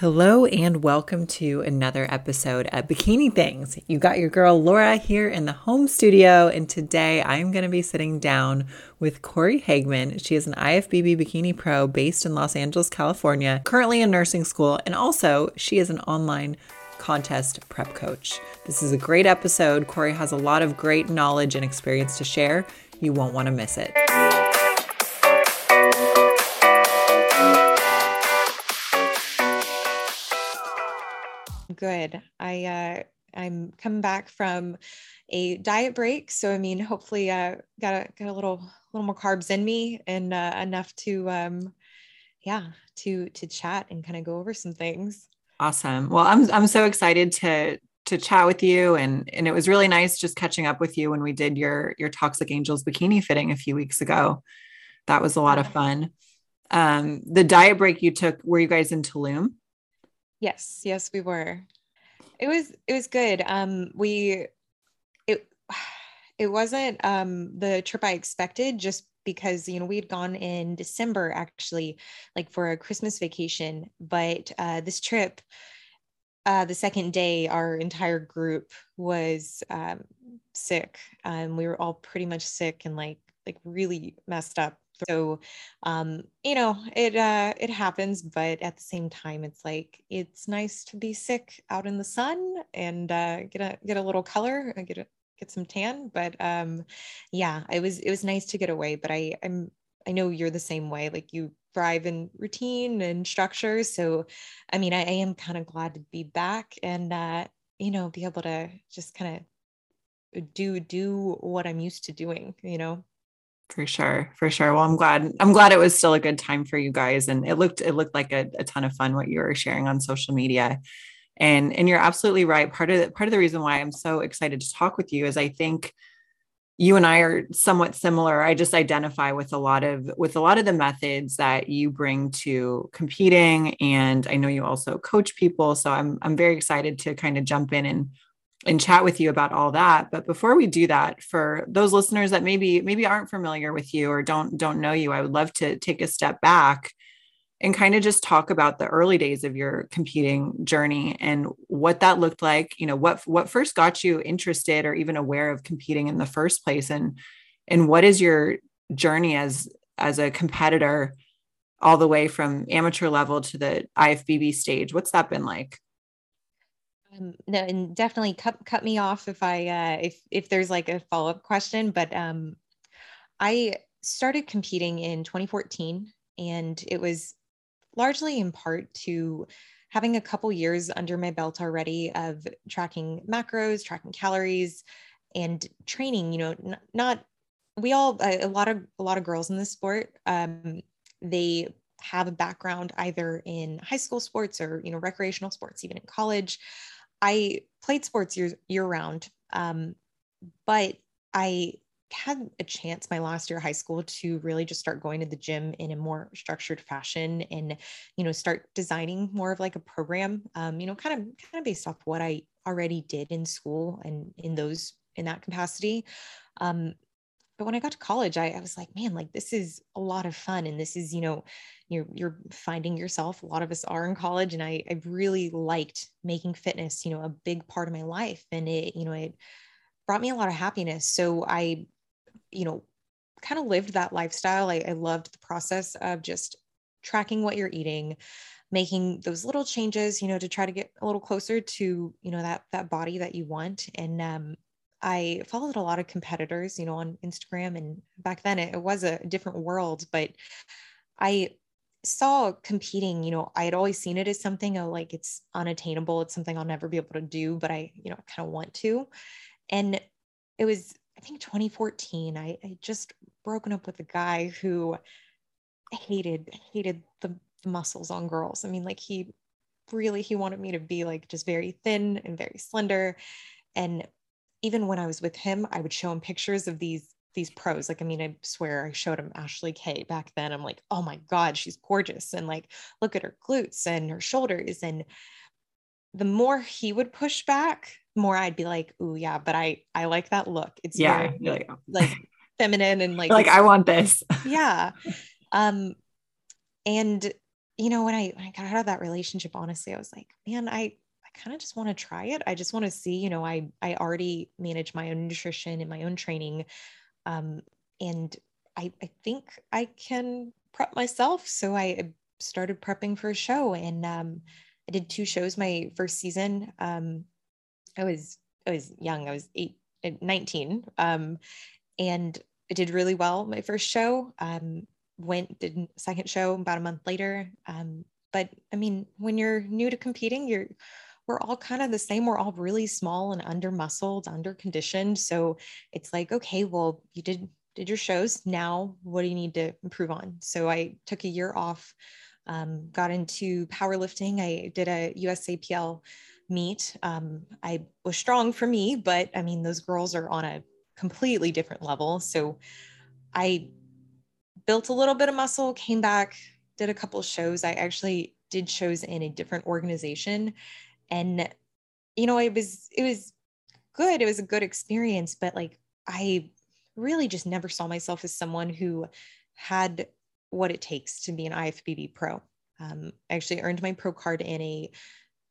Hello and welcome to another episode of Bikini Things. You got your girl Laura here in the home studio, and today I'm going to be sitting down with Corey Hagman. She is an IFBB bikini pro based in Los Angeles, California, currently in nursing school, and also she is an online contest prep coach. This is a great episode. Corey has a lot of great knowledge and experience to share. You won't want to miss it. Good. I uh, I'm coming back from a diet break, so I mean, hopefully, uh, got a got a little little more carbs in me and uh, enough to um, yeah, to to chat and kind of go over some things. Awesome. Well, I'm I'm so excited to to chat with you and and it was really nice just catching up with you when we did your your Toxic Angels bikini fitting a few weeks ago. That was a lot of fun. Um, the diet break you took, were you guys in Tulum? Yes, yes, we were. It was it was good. Um, we it it wasn't um the trip I expected just because you know we had gone in December actually like for a Christmas vacation, but uh, this trip. Uh, the second day, our entire group was um, sick. Um, we were all pretty much sick and like like really messed up so um you know it uh it happens but at the same time it's like it's nice to be sick out in the sun and uh get a get a little color and get a get some tan but um yeah it was it was nice to get away but i i'm i know you're the same way like you thrive in routine and structure so i mean i, I am kind of glad to be back and uh you know be able to just kind of do do what i'm used to doing you know for sure for sure. Well i'm glad i'm glad it was still a good time for you guys and it looked it looked like a, a ton of fun what you were sharing on social media. And and you're absolutely right. Part of the part of the reason why i'm so excited to talk with you is i think you and I are somewhat similar. I just identify with a lot of with a lot of the methods that you bring to competing and I know you also coach people so I'm I'm very excited to kind of jump in and and chat with you about all that. But before we do that for those listeners that maybe maybe aren't familiar with you or don't don't know you i would love to take a step back and kind of just talk about the early days of your competing journey and what that looked like you know what what first got you interested or even aware of competing in the first place and and what is your journey as as a competitor all the way from amateur level to the IFBB stage? What's that been like um, no, and definitely cut cut me off if I uh, if if there's like a follow up question. But um, I started competing in 2014, and it was largely in part to having a couple years under my belt already of tracking macros, tracking calories, and training. You know, n- not we all a, a, lot of a lot of girls in this sport. Um, they have a background either in high school sports or you know recreational sports, even in college. I played sports year year round, um, but I had a chance my last year of high school to really just start going to the gym in a more structured fashion and you know start designing more of like a program um, you know kind of kind of based off what i already did in school and in those in that capacity. Um, but when i got to college I, I was like man like this is a lot of fun and this is you know you're you're finding yourself a lot of us are in college and I, I really liked making fitness you know a big part of my life and it you know it brought me a lot of happiness. So i you know kind of lived that lifestyle. I, I loved the process of just tracking what you're eating making those little changes you know to try to get a little closer to you know that that body that you want and um I followed a lot of competitors, you know, on Instagram. And back then it, it was a different world, but I saw competing, you know, I had always seen it as something oh, like it's unattainable. It's something I'll never be able to do, but I, you know, kind of want to. And it was, I think 2014, I, I just broken up with a guy who hated, hated the, the muscles on girls. I mean, like he really, he wanted me to be like just very thin and very slender. And even when I was with him, I would show him pictures of these these pros. Like, I mean, I swear I showed him Ashley Kay back then. I'm like, oh my God, she's gorgeous. And like, look at her glutes and her shoulders. And the more he would push back, more I'd be like, oh yeah, but I I like that look. It's yeah, very, like, like feminine and like like I want this. yeah. Um and you know, when I, when I got out of that relationship, honestly, I was like, man, I kind of just want to try it. I just want to see, you know, I, I already manage my own nutrition and my own training. Um, and I, I think I can prep myself. So I started prepping for a show and, um, I did two shows my first season. Um, I was, I was young. I was eight, 19. Um, and I did really well my first show. Um, went did second show about a month later. Um, but I mean, when you're new to competing, you're we're all kind of the same. We're all really small and under muscled, under conditioned. So it's like, okay, well, you did did your shows. Now, what do you need to improve on? So I took a year off, um, got into powerlifting. I did a USAPL meet. Um, I was strong for me, but I mean, those girls are on a completely different level. So I built a little bit of muscle, came back, did a couple shows. I actually did shows in a different organization. And, you know, it was, it was good. It was a good experience, but like, I really just never saw myself as someone who had what it takes to be an IFBB pro. Um, I actually earned my pro card in a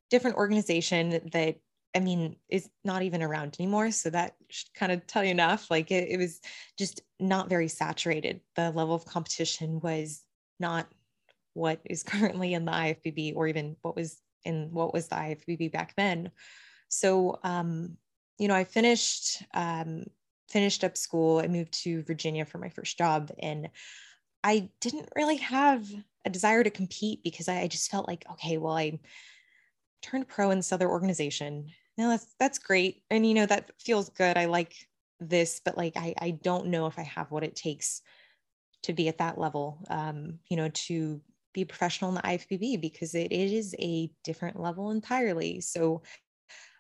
different organization that I mean, is not even around anymore. So that should kind of tell you enough. Like it, it, was just not very saturated. The level of competition was not what is currently in the IFBB or even what was in what was the IFBB back then. So, um, you know, I finished, um, finished up school. I moved to Virginia for my first job and I didn't really have a desire to compete because I, I just felt like, okay, well, I, turned pro in this other organization. Now that's that's great. And you know, that feels good. I like this, but like I, I don't know if I have what it takes to be at that level. Um, you know, to be professional in the IFBB because it, it is a different level entirely. So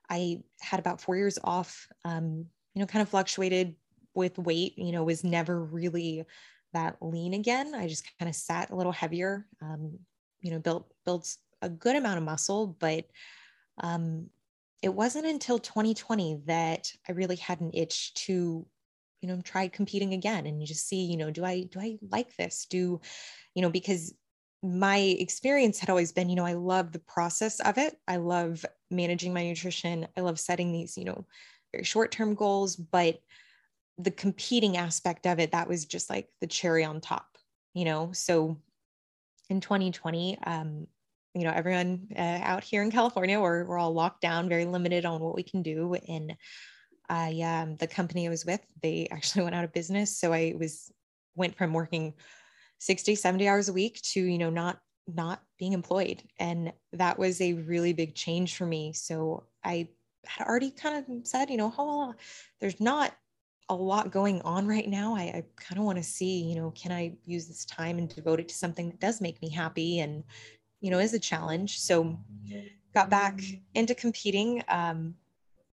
I had about four years off, um, you know, kind of fluctuated with weight, you know, was never really that lean again. I just kind of sat a little heavier, um, you know, built, built a good amount of muscle, but um, it wasn't until 2020 that I really had an itch to, you know, try competing again and you just see, you know, do I do I like this? Do, you know, because my experience had always been, you know, I love the process of it. I love managing my nutrition. I love setting these, you know, very short-term goals, but the competing aspect of it, that was just like the cherry on top, you know. So in 2020, um, you know everyone uh, out here in california we're, we're all locked down very limited on what we can do and i um, the company i was with they actually went out of business so i was went from working 60 70 hours a week to you know not not being employed and that was a really big change for me so i had already kind of said you know oh there's not a lot going on right now i, I kind of want to see you know can i use this time and devote it to something that does make me happy and you know, is a challenge. So got back into competing um,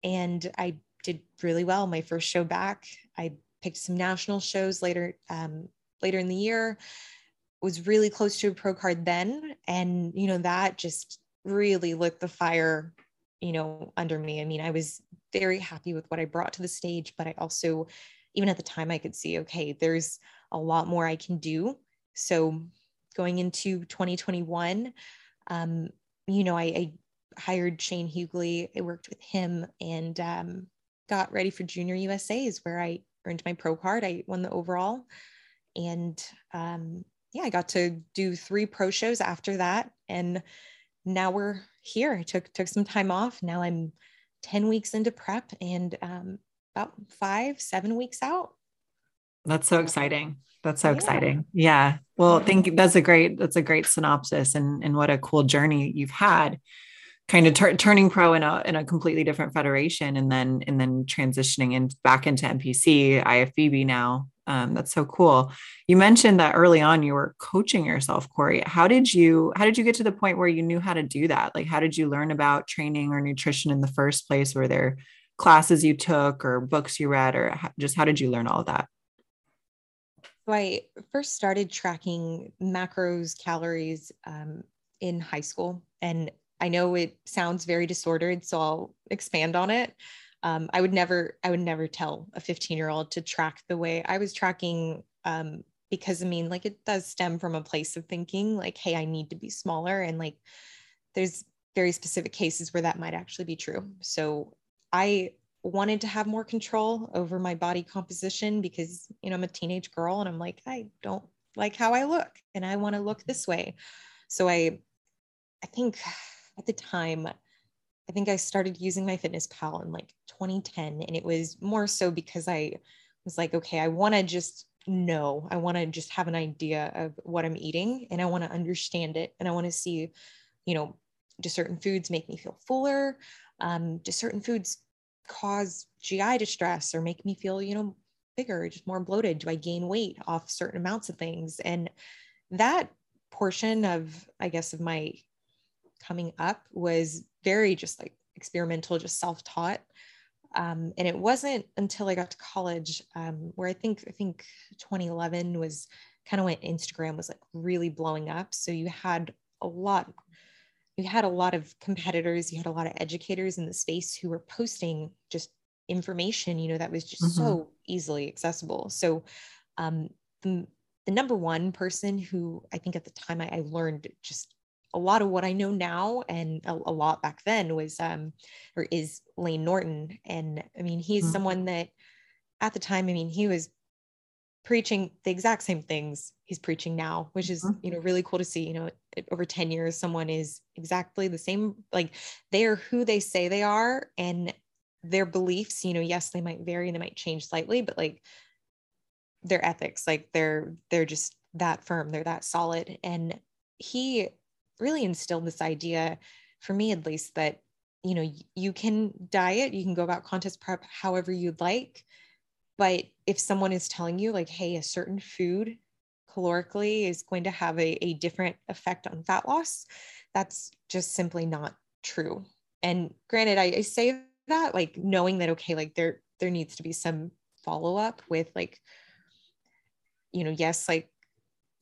and I did really well. My first show back, I picked some national shows later, um, later in the year, was really close to a pro card then. And, you know, that just really lit the fire, you know, under me. I mean, I was very happy with what I brought to the stage, but I also, even at the time, I could see, okay, there's a lot more I can do. So going into 2021, um, you know, I, I, hired Shane Hughley. I worked with him and um, got ready for Junior USA's where I earned my pro card. I won the overall. And um, yeah, I got to do three pro shows after that. And now we're here. I took took some time off. Now I'm 10 weeks into prep and um, about five, seven weeks out. That's so exciting. That's so yeah. exciting. Yeah. Well, thank you. That's a great, that's a great synopsis and, and what a cool journey you've had kind of tur- turning pro in a, in a completely different federation and then, and then transitioning in back into NPC IFBB now. Um, that's so cool. You mentioned that early on you were coaching yourself, Corey. How did you, how did you get to the point where you knew how to do that? Like, how did you learn about training or nutrition in the first place? Were there classes you took or books you read or just how did you learn all of that? So I first started tracking macros, calories um, in high school. And I know it sounds very disordered, so I'll expand on it. Um, I would never, I would never tell a 15 year old to track the way I was tracking um, because I mean, like it does stem from a place of thinking like, hey, I need to be smaller. And like there's very specific cases where that might actually be true. So I wanted to have more control over my body composition because, you know, I'm a teenage girl and I'm like, I don't like how I look and I want to look this way. So I, I think at the time, I think I started using MyFitnessPal in like 2010. And it was more so because I was like, okay, I want to just know, I want to just have an idea of what I'm eating and I want to understand it. And I want to see, you know, do certain foods make me feel fuller? Um, do certain foods cause GI distress or make me feel, you know, bigger, just more bloated? Do I gain weight off certain amounts of things? And that portion of, I guess, of my coming up was very just like experimental, just self taught. Um, and it wasn't until I got to college um, where I think I think 2011 was kind of when Instagram was like really blowing up. So you had a lot you had a lot of competitors, you had a lot of educators in the space who were posting just information, you know, that was just mm-hmm. so easily accessible. So um, the, the number one person who I think at the time I, I learned just a lot of what I know now and a, a lot back then was um, or is Layne Norton. And I mean, he's mm-hmm. someone that at the time, I mean, he was preaching the exact same things he's preaching now which is mm-hmm. you know really cool to see you know over 10 years someone is exactly the same like they are who they say they are and their beliefs you know yes they might vary and they might change slightly but like their ethics like they're they're just that firm they're that solid and he really instilled this idea for me at least that you know you can diet you can go about contest prep however you'd like but if someone is telling you, like, hey, a certain food calorically is going to have a, a different effect on fat loss, that's just simply not true. And granted, I, I say that like knowing that, okay, like there, there needs to be some follow up with like, you know, yes, like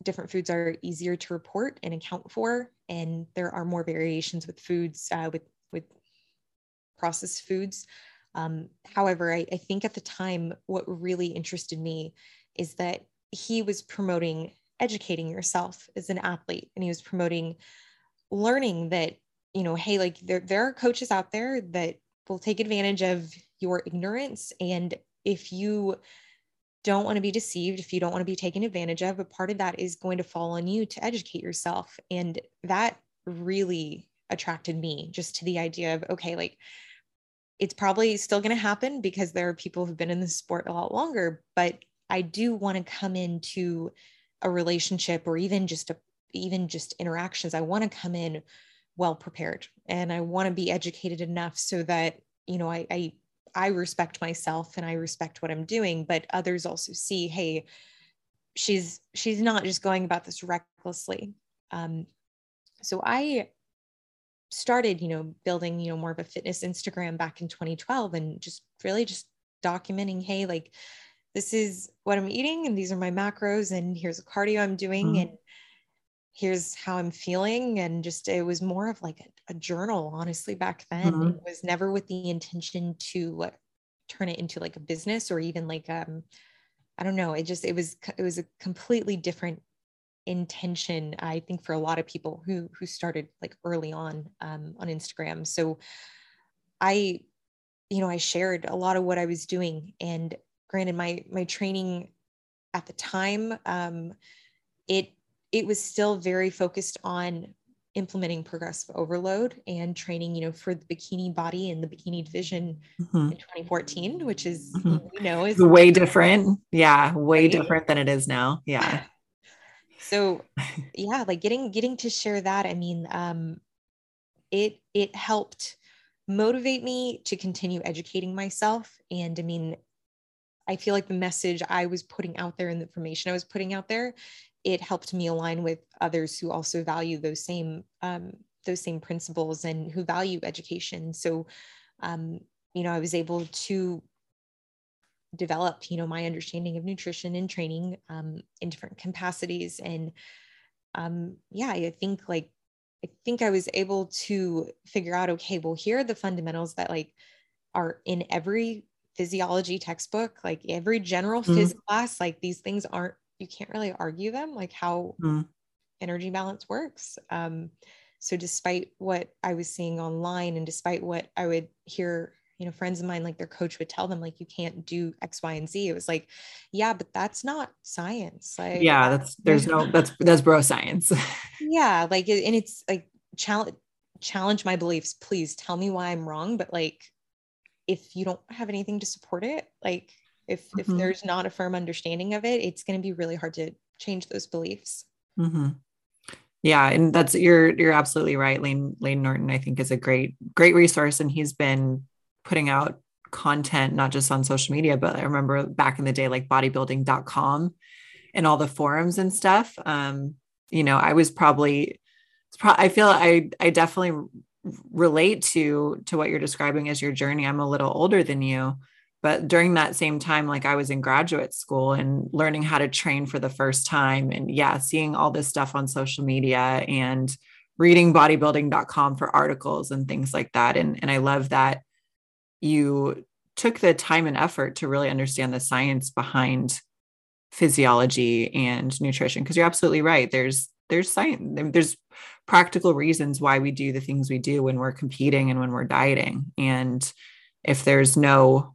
different foods are easier to report and account for, and there are more variations with foods uh, with with processed foods. Um, however, I, I think at the time, what really interested me is that he was promoting educating yourself as an athlete and he was promoting learning that you know hey like there, there are coaches out there that will take advantage of your ignorance and if you don't want to be deceived if you don't want to be taken advantage of a part of that is going to fall on you to educate yourself and that really attracted me just to the idea of okay like it's probably still going to happen because there are people who've been in the sport a lot longer but i do want to come into a relationship or even just a even just interactions. I want to come in well prepared and i want to be educated enough so that you know I, I i respect myself and i respect what i'm doing but others also see hey she's she's not just going about this recklessly um so i started, you know, building, you know, more of a fitness Instagram back in 2012 and just really just documenting, hey, like this is what I'm eating and these are my macros and here's a cardio I'm doing mm-hmm. and here's how I'm feeling. And just it was more of like a, a journal, honestly, back then. Mm-hmm. It was never with the intention to turn it into like a business or even like um I don't know. It just it was it was a completely different intention i think for a lot of people who who started like early on um, on instagram so i you know i shared a lot of what i was doing and granted my my training at the time um, it it was still very focused on implementing progressive overload and training you know for the bikini body and the bikini division mm-hmm. in 2014 which is mm-hmm. you know is way different yeah way right? different than it is now yeah so yeah like getting getting to share that i mean um it it helped motivate me to continue educating myself and i mean i feel like the message i was putting out there and the information i was putting out there it helped me align with others who also value those same um, those same principles and who value education so um, you know i was able to develop you know my understanding of nutrition and training um, in different capacities and um, yeah i think like i think i was able to figure out okay well here are the fundamentals that like are in every physiology textbook like every general mm-hmm. phys class like these things aren't you can't really argue them like how mm. energy balance works. Um, so despite what i was seeing online and despite what i would hear you know friends of mine like their coach would tell them like you can't do x y and z it was like yeah but that's not science like yeah that's there's no that's that's bro science. Yeah like and it's like challenge challenge my beliefs. Please tell me why i'm wrong but like if you don't have anything to support it like if mm-hmm. if there's not a firm understanding of it it's going to be really hard to change those beliefs mm-hmm. yeah and that's you're you're absolutely right lane layne norton i think is a great great resource and he's been putting out content not just on social media but i remember back in the day like bodybuilding.com and all the forums and stuff um you know i was probably i feel i i definitely relate to to what you're describing as your journey i'm a little older than you but during that same time like i was in graduate school and learning how to train for the first time and yeah seeing all this stuff on social media and reading bodybuilding.com for articles and things like that. And and i love that you took the time and effort to really understand the science behind physiology and nutrition because you're absolutely right. There's there's science there's practical reasons why we do the things we do when we're competing and when we're dieting. And if there's no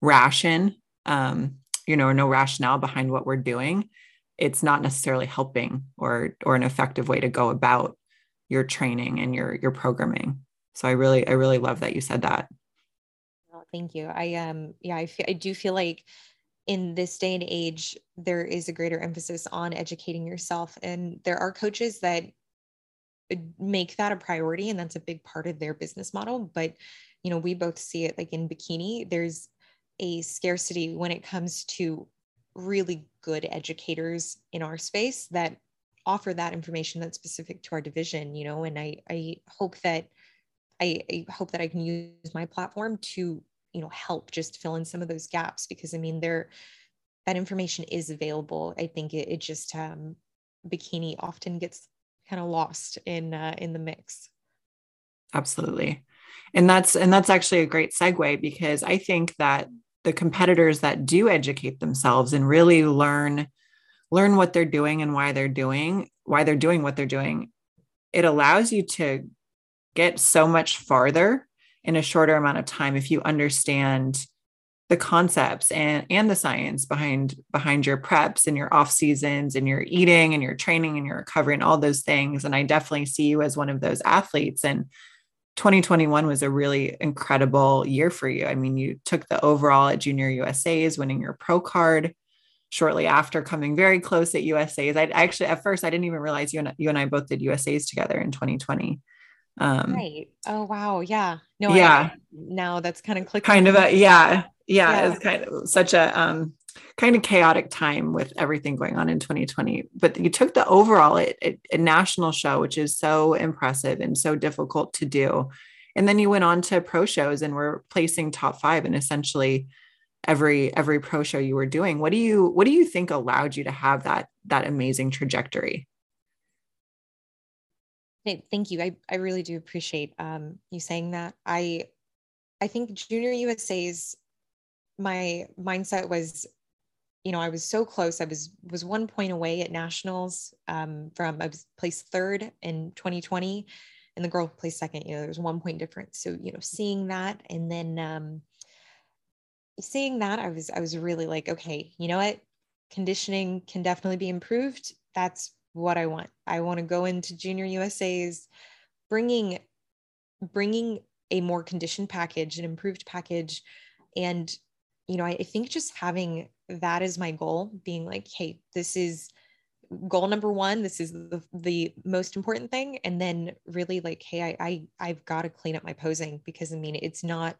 ration um, you know or no rationale behind what we're doing. It's not necessarily helping or or an effective way to go about your training and your your programming. So i really i really love that you said that. Thank you. I um yeah i feel i do feel like in this day and age there is a greater emphasis on educating yourself and there are coaches that make that a priority and that's a big part of their business model. But you know we both see it like in bikini there's a scarcity when it comes to really good educators in our space that offer that information that's specific to our division you know and i i hope that I, I hope that i can use my platform to you know help just fill in some of those gaps because i mean there that information is available. I think it, it just um bikini often gets kind of lost in uh, in the mix. Absolutely. And that's and that's actually a great segue because i think that the competitors that do educate themselves and really learn learn what they're doing and why they're doing why they're doing what they're doing it allows you to get so much farther in a shorter amount of time if you understand the concepts and and the science behind behind your preps and your off seasons and your eating and your training and your recovery and all those things. And i definitely see you as one of those athletes. And 2021 was a really incredible year for you. I mean, you took the overall at Junior USA's, winning your pro card shortly after coming very close at USA's. I actually, at first, I didn't even realize you and you and I both did USA's together in 2020. Um, right. Oh, wow. Yeah. No, yeah. I, now that's kind of clicking. Kind of a, yeah. Yeah. yeah. It's kind of such a, um, kind of chaotic time with everything going on in 2020 but you took the overall a, a, national show which is so impressive and so difficult to do. And then you went on to pro shows and were placing top five and essentially every every pro show you were doing. What do you what do you think allowed you to have that that amazing trajectory? Thank you. I, I really do appreciate um, you saying that. I i think junior usa's my mindset was you know, I was so close. I was was one point away at nationals um, from I was placed third in 2020, and the girl placed second. You know, there was one point difference. So you know, seeing that, and then um, seeing that, I was I was really like, okay, you know what, conditioning can definitely be improved. That's what I want. I want to go into Junior USA's, bringing bringing a more conditioned package, an improved package, and you know, I, I think just having that is my goal being like hey this is goal number one this is the, the most important thing and then really like hey I, I i've got to clean up my posing because i mean it's not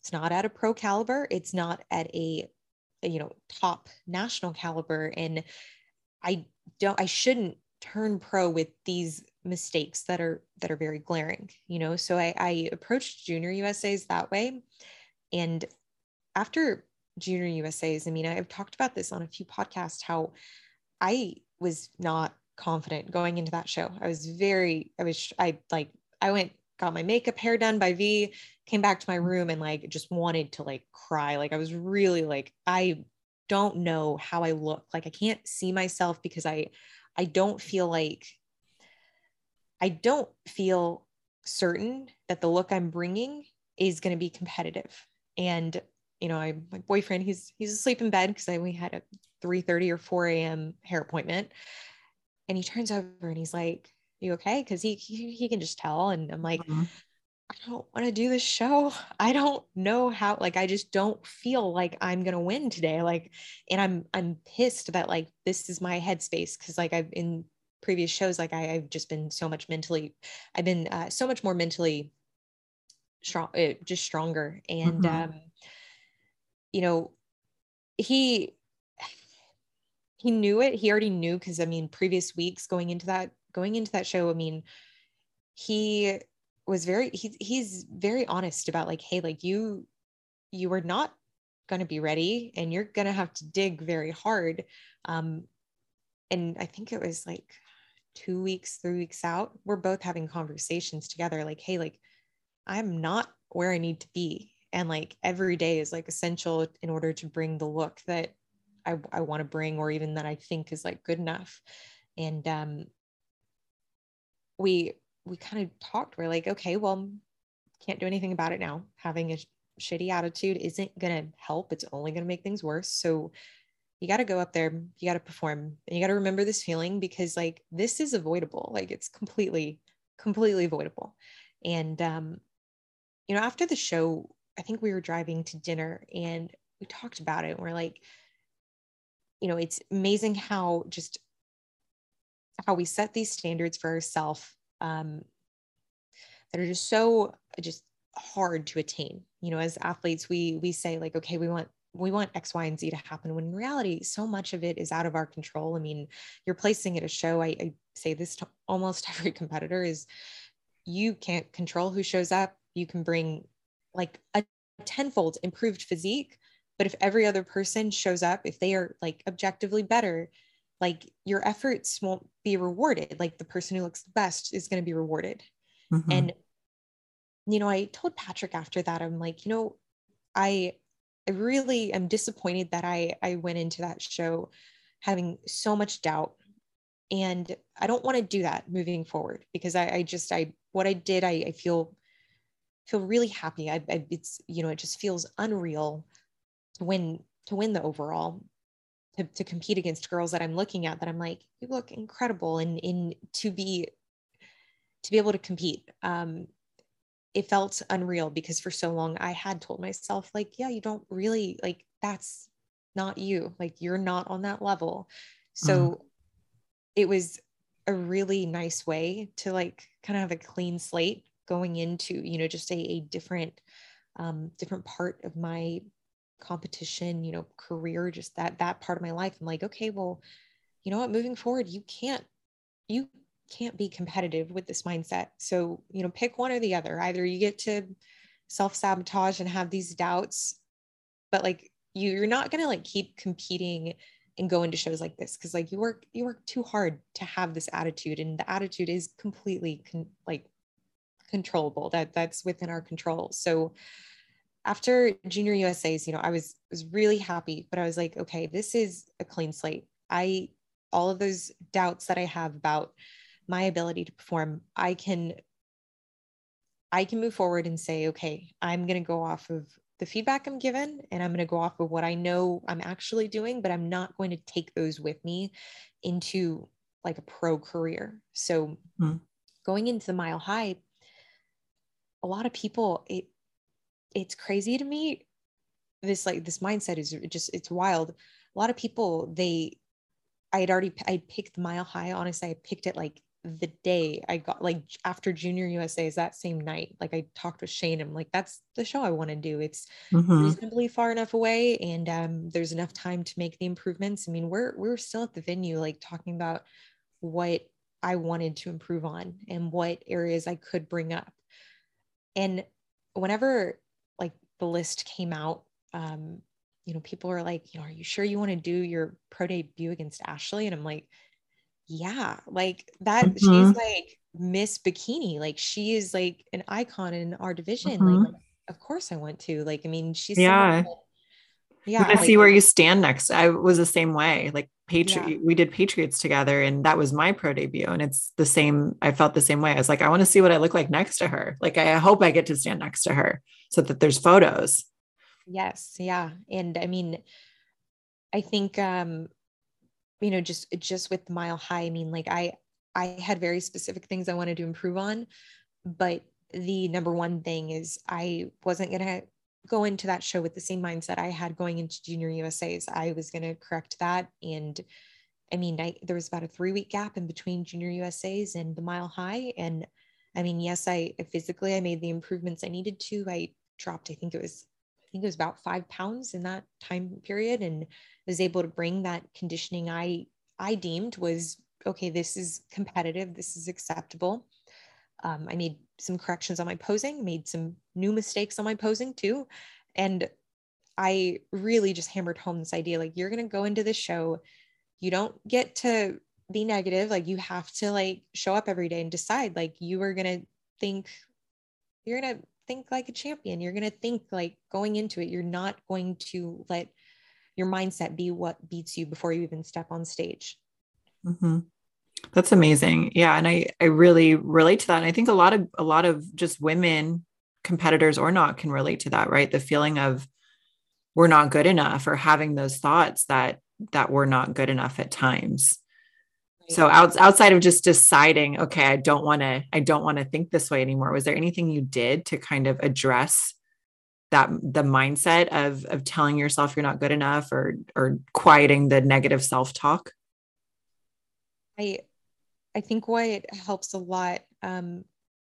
it's not at a pro caliber it's not at a, you know top national caliber and i don't i shouldn't turn pro with these mistakes that are that are very glaring you know? So i i approached junior usa's that way and after Junior USA's. I mean, I've talked about this on a few podcasts how I was not confident going into that show. I was very, I was, I like, I went, got my makeup, hair done by V, came back to my mm-hmm. room and like just wanted to like cry. Like I was really like, I don't know how I look. Like I can't see myself because I I don't feel like I don't feel certain that the look I'm bringing is going to be competitive. And you know, I my boyfriend he's he's asleep in bed because I we had a 3 30 or 4 a.m. hair appointment, and he turns over and he's like, "You okay?" Because he, he he can just tell, and I'm like. Mm-hmm. I don't want to do this show. I don't know how like I just don't feel like I'm going to win today like and I'm I'm pissed that like this is my headspace cuz like I've in previous shows like I, have just been so much mentally I've been uh, so much more mentally strong uh, just stronger and mm-hmm. um you know he he knew it. He already knew because i mean previous weeks going into that going into that show i mean he was very he, he's very honest about like hey like you you were not going to be ready and you're going to have to dig very hard. Um and i think it was like two weeks three weeks out we're both having conversations together like hey like i'm not where i need to be and like every day is like essential in order to bring the look that I, I want to bring or even that I think is like good enough. And um we we kind of talked, we're like, okay, well, can't do anything about it now. Having a sh- shitty attitude isn't gonna help. It's only gonna make things worse. So you got to go up there, you got to perform, and you got to remember this feeling because like this is avoidable. Like it's completely, completely avoidable. And um, you know, after the show, I think we were driving to dinner and we talked about it. And we're like, you know, it's amazing how just how we set these standards for ourselves um, that are just so just hard to attain. You know, as athletes, we we say like, okay, we want we want X, Y, and Z to happen. When in reality, so much of it is out of our control. I mean, you're placing at a show. I, I say this to almost every competitor is you can't control who shows up. You can bring like a tenfold improved physique but if every other person shows up if they are like objectively better like your efforts won't be rewarded like the person who looks the best is going to be rewarded mm-hmm. and you know i told patrick after that i'm like you know i i really am disappointed that i i went into that show having so much doubt and i don't want to do that moving forward because i, I just i what i did I, I feel feel really happy. I, I, it's you know it just feels unreal to win to win the overall to, to compete against girls that I'm looking at that I'm like you look incredible and in to be to be able to compete. Um, it felt unreal because for so long I had told myself like yeah you don't really like that's not you like you're not on that level. So mm-hmm. it was a really nice way to like kind of have a clean slate going into you know just a, a different um, different part of my competition you know career just that that part of my life. I'm like okay well you know what? Moving forward you can't you can't be competitive with this mindset. So you know pick one or the other. Either you get to self-sabotage and have these doubts but like you you're not going to like keep competing and go into shows like this because like you work you work too hard to have this attitude and the attitude is completely con- like controllable that that's within our control. So after junior usa's you know i was was really happy but i was like okay this is a clean slate. I all of those doubts that i have about my ability to perform i can i can move forward and say okay i'm going to go off of the feedback i'm given and i'm going to go off of what i know i'm actually doing but i'm not going to take those with me into like a pro career so mm-hmm. going into the mile high a lot of people it it's crazy to me this like this mindset is just it's wild. A lot of people they i had already i picked the mile high honestly i picked it like the day i got like after junior usa is that same night like i talked with shane i'm like that's the show i want to do it's mm-hmm. reasonably far enough away and um, there's enough time to make the improvements. I mean we're we're still at the venue like talking about what i wanted to improve on and what areas i could bring up and whenever like the list came out, um, you know, people are like, you know, are you sure you want to do your pro debut against Ashley? And I'm like, yeah, like that. Mm-hmm. She's like Miss Bikini. Like she is like an icon in our division. Mm-hmm. Like, of course I want to. Like, I mean, she's yeah. Yeah. to like, see where you stand next. I was the same way. Like Patriot, yeah. we did Patriots together, and that was my pro debut. And it's the same. I felt the same way. I was like, I want to see what I look like next to her. Like, I hope I get to stand next to her so that there's photos. Yes. Yeah. And I mean, I think, um, you know, just just with Mile High, I mean, like I I had very specific things I wanted to improve on, but the number one thing is I wasn't gonna go into that show with the same mindset I had going into Junior USA's. I was gonna correct that, and I mean, I, there was about a three week gap in between Junior USA's and the Mile High, and I mean, yes, I physically I made the improvements I needed to. I dropped, I think it was I think it was about five pounds in that time period and was able to bring that conditioning I I deemed was okay, this is competitive, this is acceptable. Um, I made some corrections on my posing, made some new mistakes on my posing too. And I really just hammered home this idea like, you're going to go into the show, you don't get to be negative. Like, you have to like show up every day and decide, like, you are going to think, you're going to think like a champion. You're going to think like going into it, you're not going to let your mindset be what beats you before you even step on stage. Mm-hmm. That's amazing. Yeah. And I, I really relate to that. And I think a lot of, a lot of just women competitors or not can relate to that, right? The feeling of we're not good enough or having those thoughts that, that we're not good enough at times so out, outside of just deciding okay i don't want to i don't want to think this way anymore was there anything you did to kind of address that the mindset of of telling yourself you're not good enough or or quieting the negative self-talk i i think what helps a lot um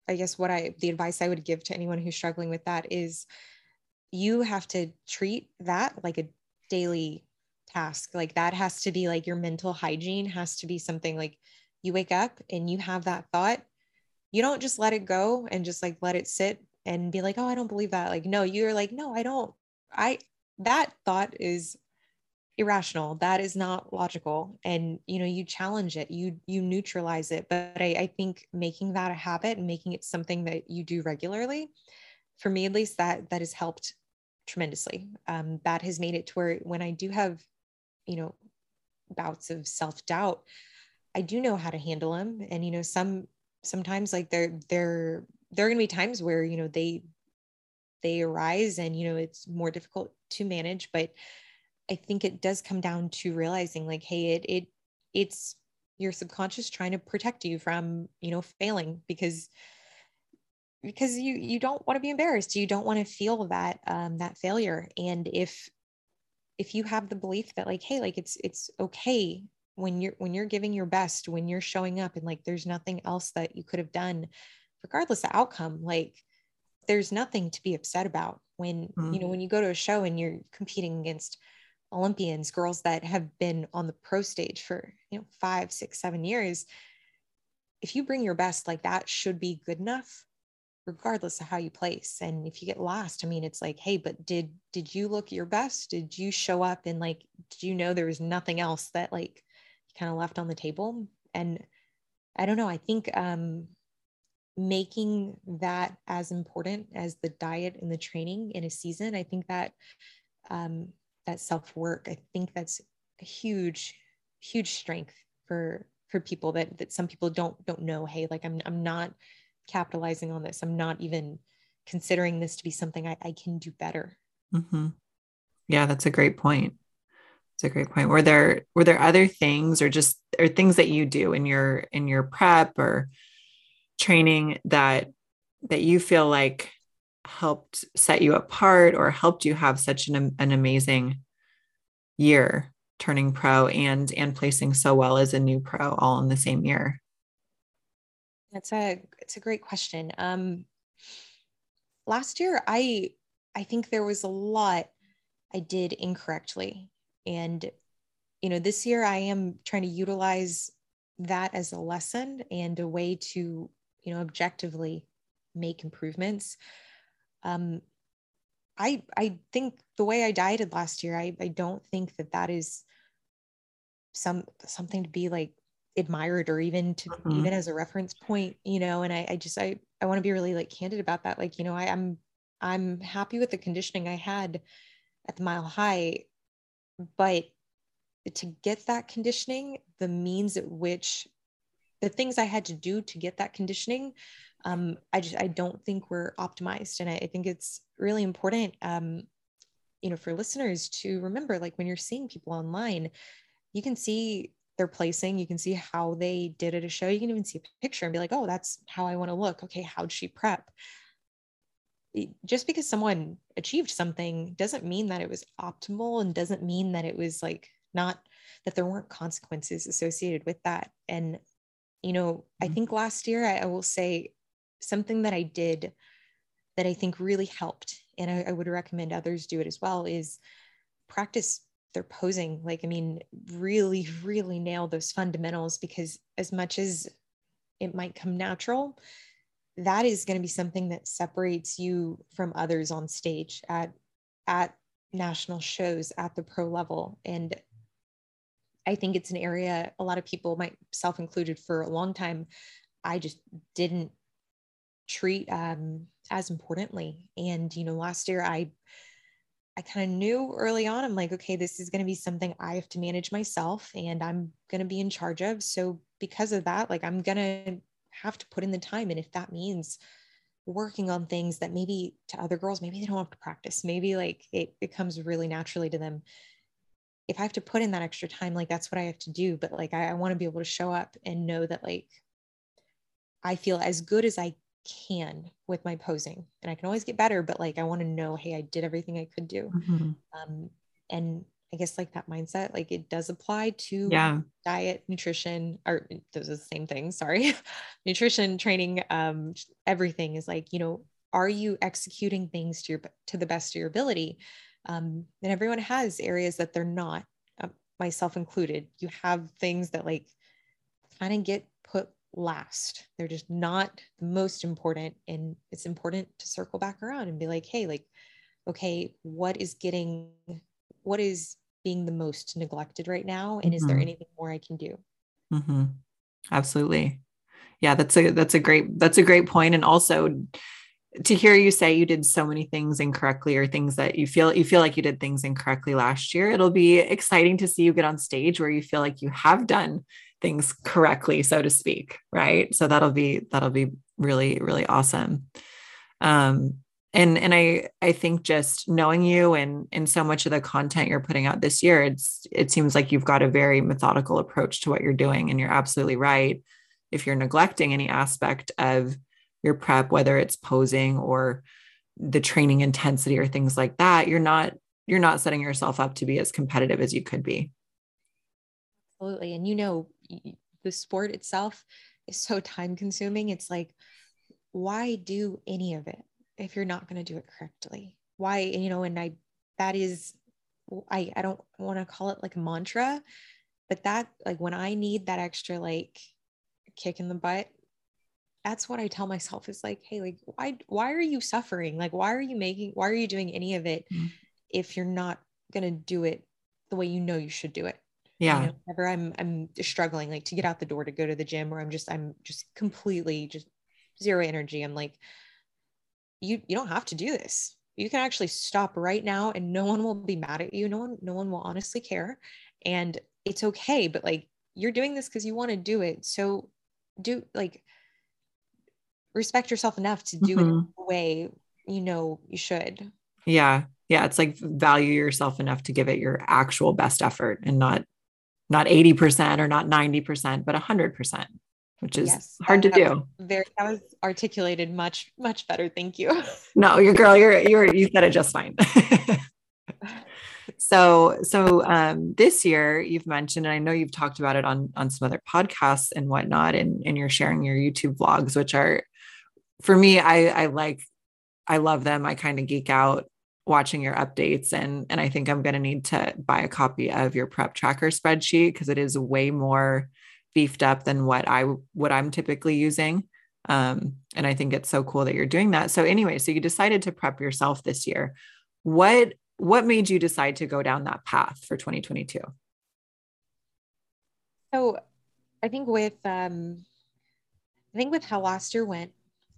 i guess what i the advice i would give to anyone who's struggling with that is you have to treat that like a daily task. Like that has to be like your mental hygiene has to be something like you wake up and you have that thought. You don't just let it go and just like let it sit and be like oh i don't believe that. Like no you're like no i don't. I that thought is irrational. That is not logical and you know you challenge it you you neutralize it but I, I think making that a habit and making it something that you do regularly for me at least that that has helped tremendously. Um, that has made it to where when i do have you know bouts of self-doubt i do know how to handle them and you know some sometimes like there there there are going to be times where you know they they arise and you know it's more difficult to manage but i think it does come down to realizing like hey it it it's your subconscious trying to protect you from you know failing because because you you don't want to be embarrassed you don't want to feel that um, that failure and if if you have the belief that like hey like it's it's okay when you're when you're giving your best when you're showing up and like there's nothing else that you could have done regardless of outcome like there's nothing to be upset about when mm-hmm. you know when you go to a show and you're competing against olympians girls that have been on the pro stage for you know five six seven years if you bring your best like that should be good enough regardless of how you place. And if you get lost i mean it's like hey but did did you look your best? Did you show up and like did you know there was nothing else that like kind of left on the table? And i don't know i think um making that as important as the diet and the training in a season i think that um that self work i think that's a huge huge strength for for people that that some people don't don't know hey like i'm i'm not capitalizing on this. I'm not even considering this to be something I, I can do better. Mm-hmm. Yeah, that's a great point. It's a great point. Were there were there other things or just or things that you do in your in your prep or training that that you feel like helped set you apart or helped you have such an, an amazing year turning pro and and placing so well as a new pro all in the same year that's a it's a great question. Um, last year, I I think there was a lot I did incorrectly, and you know, this year I am trying to utilize that as a lesson and a way to you know objectively make improvements. Um, I I think the way I dieted last year, I I don't think that that is some something to be like admired or even to mm-hmm. even as a reference point you know and i, I just i i want to be really like candid about that like you know I, i'm i'm happy with the conditioning i had at the mile high. But to get that conditioning, the means at which the things I had to do to get that conditioning, um, I just I don't think we're optimized, and I, I think it's really important, um, you know, for listeners to remember, like when you're seeing people online, you can see their placing, you can see how they did at a show, you can even see a picture and be like, oh, that's how I want to look. Okay, how'd she prep? Just because someone achieved something doesn't mean that it was optimal and doesn't mean that it was like not that there weren't consequences associated with that. And you know, I mm-hmm. think last year I, I will say something that I did that I think really helped, and I, I would recommend others do it as well, is practice their posing. Like, I mean, really, really nail those fundamentals because as much as it might come natural, that is going to be something that separates you from others on stage at at national shows at the pro level and i think it's an area a lot of people might self included for a long time i just didn't treat um, as importantly. And, you know, last year I, I kind of knew early on, I'm like, okay, this is going to be something I have to manage myself and I'm going to be in charge of. So because of that, like I'm going to have to put in the time. And if that means working on things that maybe to other girls, maybe they don't have to practice, maybe like it, it comes really naturally to them. If I have to put in that extra time, like that's what I have to do. But like I, I want to be able to show up and know that like I feel as good as I can with my posing and i can always get better but like i want to know hey i did everything i could do. Mm-hmm. um, and i guess like that mindset like it does apply to yeah. diet nutrition or those are the same thing sorry. Nutrition training um, everything is like you know are you executing things to your to the best of your ability? Um, and everyone has areas that they're not uh, myself included. You have things that like kind of get last. They're just not the most important. And it's important to circle back around and be like, hey, like, okay, what is getting, what is being the most neglected right now? And mm-hmm. is there mm-hmm. anything more I can do? Mm-hmm. Absolutely. Yeah, that's a that's a great that's a great point. And also to hear you say you did so many things incorrectly or things that you feel you feel like you did things incorrectly last year it'll be exciting to see you get on stage where you feel like you have done things correctly so to speak right? So that'll be that'll be really really awesome. Um and and i i think just knowing you and and so much of the content you're putting out this year it's it seems like you've got a very methodical approach to what you're doing and you're absolutely right. If you're neglecting any aspect of your prep whether it's posing or the training intensity or things like that you're not you're not setting yourself up to be as competitive as you could be. Absolutely. And you know the sport itself is so time consuming. It's like, why do any of it if you're not going to do it correctly? Why, you know, and I, that is, I, I don't want to call it like a mantra, but that, like, when I need that extra, like, kick in the butt, that's what I tell myself is like, hey, like, why, why are you suffering? Like, why are you making, why are you doing any of it mm-hmm. if you're not going to do it the way you know you should do it? Yeah. You know, whenever i'm i'm struggling like to get out the door to go to the gym or i'm just i'm just completely just zero energy i'm like you you don't have to do this. You can actually stop right now and no one will be mad at you. No one no one will honestly care. And it's okay but like you're doing this because you want to do it. So do like respect yourself enough to do mm-hmm. it the way you know you should. Yeah. Yeah. It's like value yourself enough to give it your actual best effort and not not 80% or not 90%, but 100%, which is yes, hard to do. Very, that was articulated much, much better. Thank you. No, your girl, you're, you're, you said it just fine. so, so um, this year you've mentioned, and I know you've talked about it on, on some other podcasts and whatnot, and, and you're sharing your YouTube vlogs, which are, for me, I, I like, I love them. I kind of geek out watching your updates and and I think I'm going to need to buy a copy of your prep tracker spreadsheet because it is way more beefed up than what I what I'm typically using. Um, and I think it's so cool that you're doing that. So anyway, so you decided to prep yourself this year. What what made you decide to go down that path for 2022? So I think with um I think with how last year went,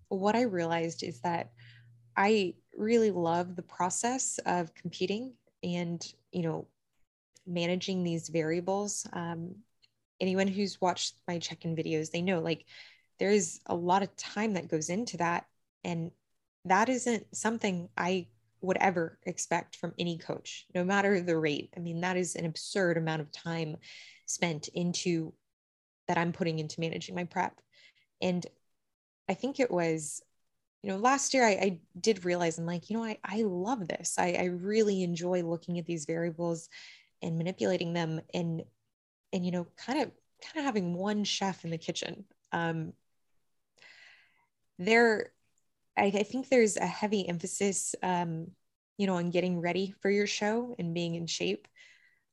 what I realized is that I really love the process of competing and you know managing these variables. Um, anyone who's watched my check-in videos they know like there is a lot of time that goes into that and that isn't something i would ever expect from any coach no matter the rate. I mean that is an absurd amount of time spent into that i'm putting into managing my prep. And i think it was you know last year I, I did realize i'm like you know i, I love this. I, I really enjoy looking at these variables and manipulating them and and you know kind of kind of having one chef in the kitchen. Um there I, I think there's a heavy emphasis um you know on getting ready for your show and being in shape.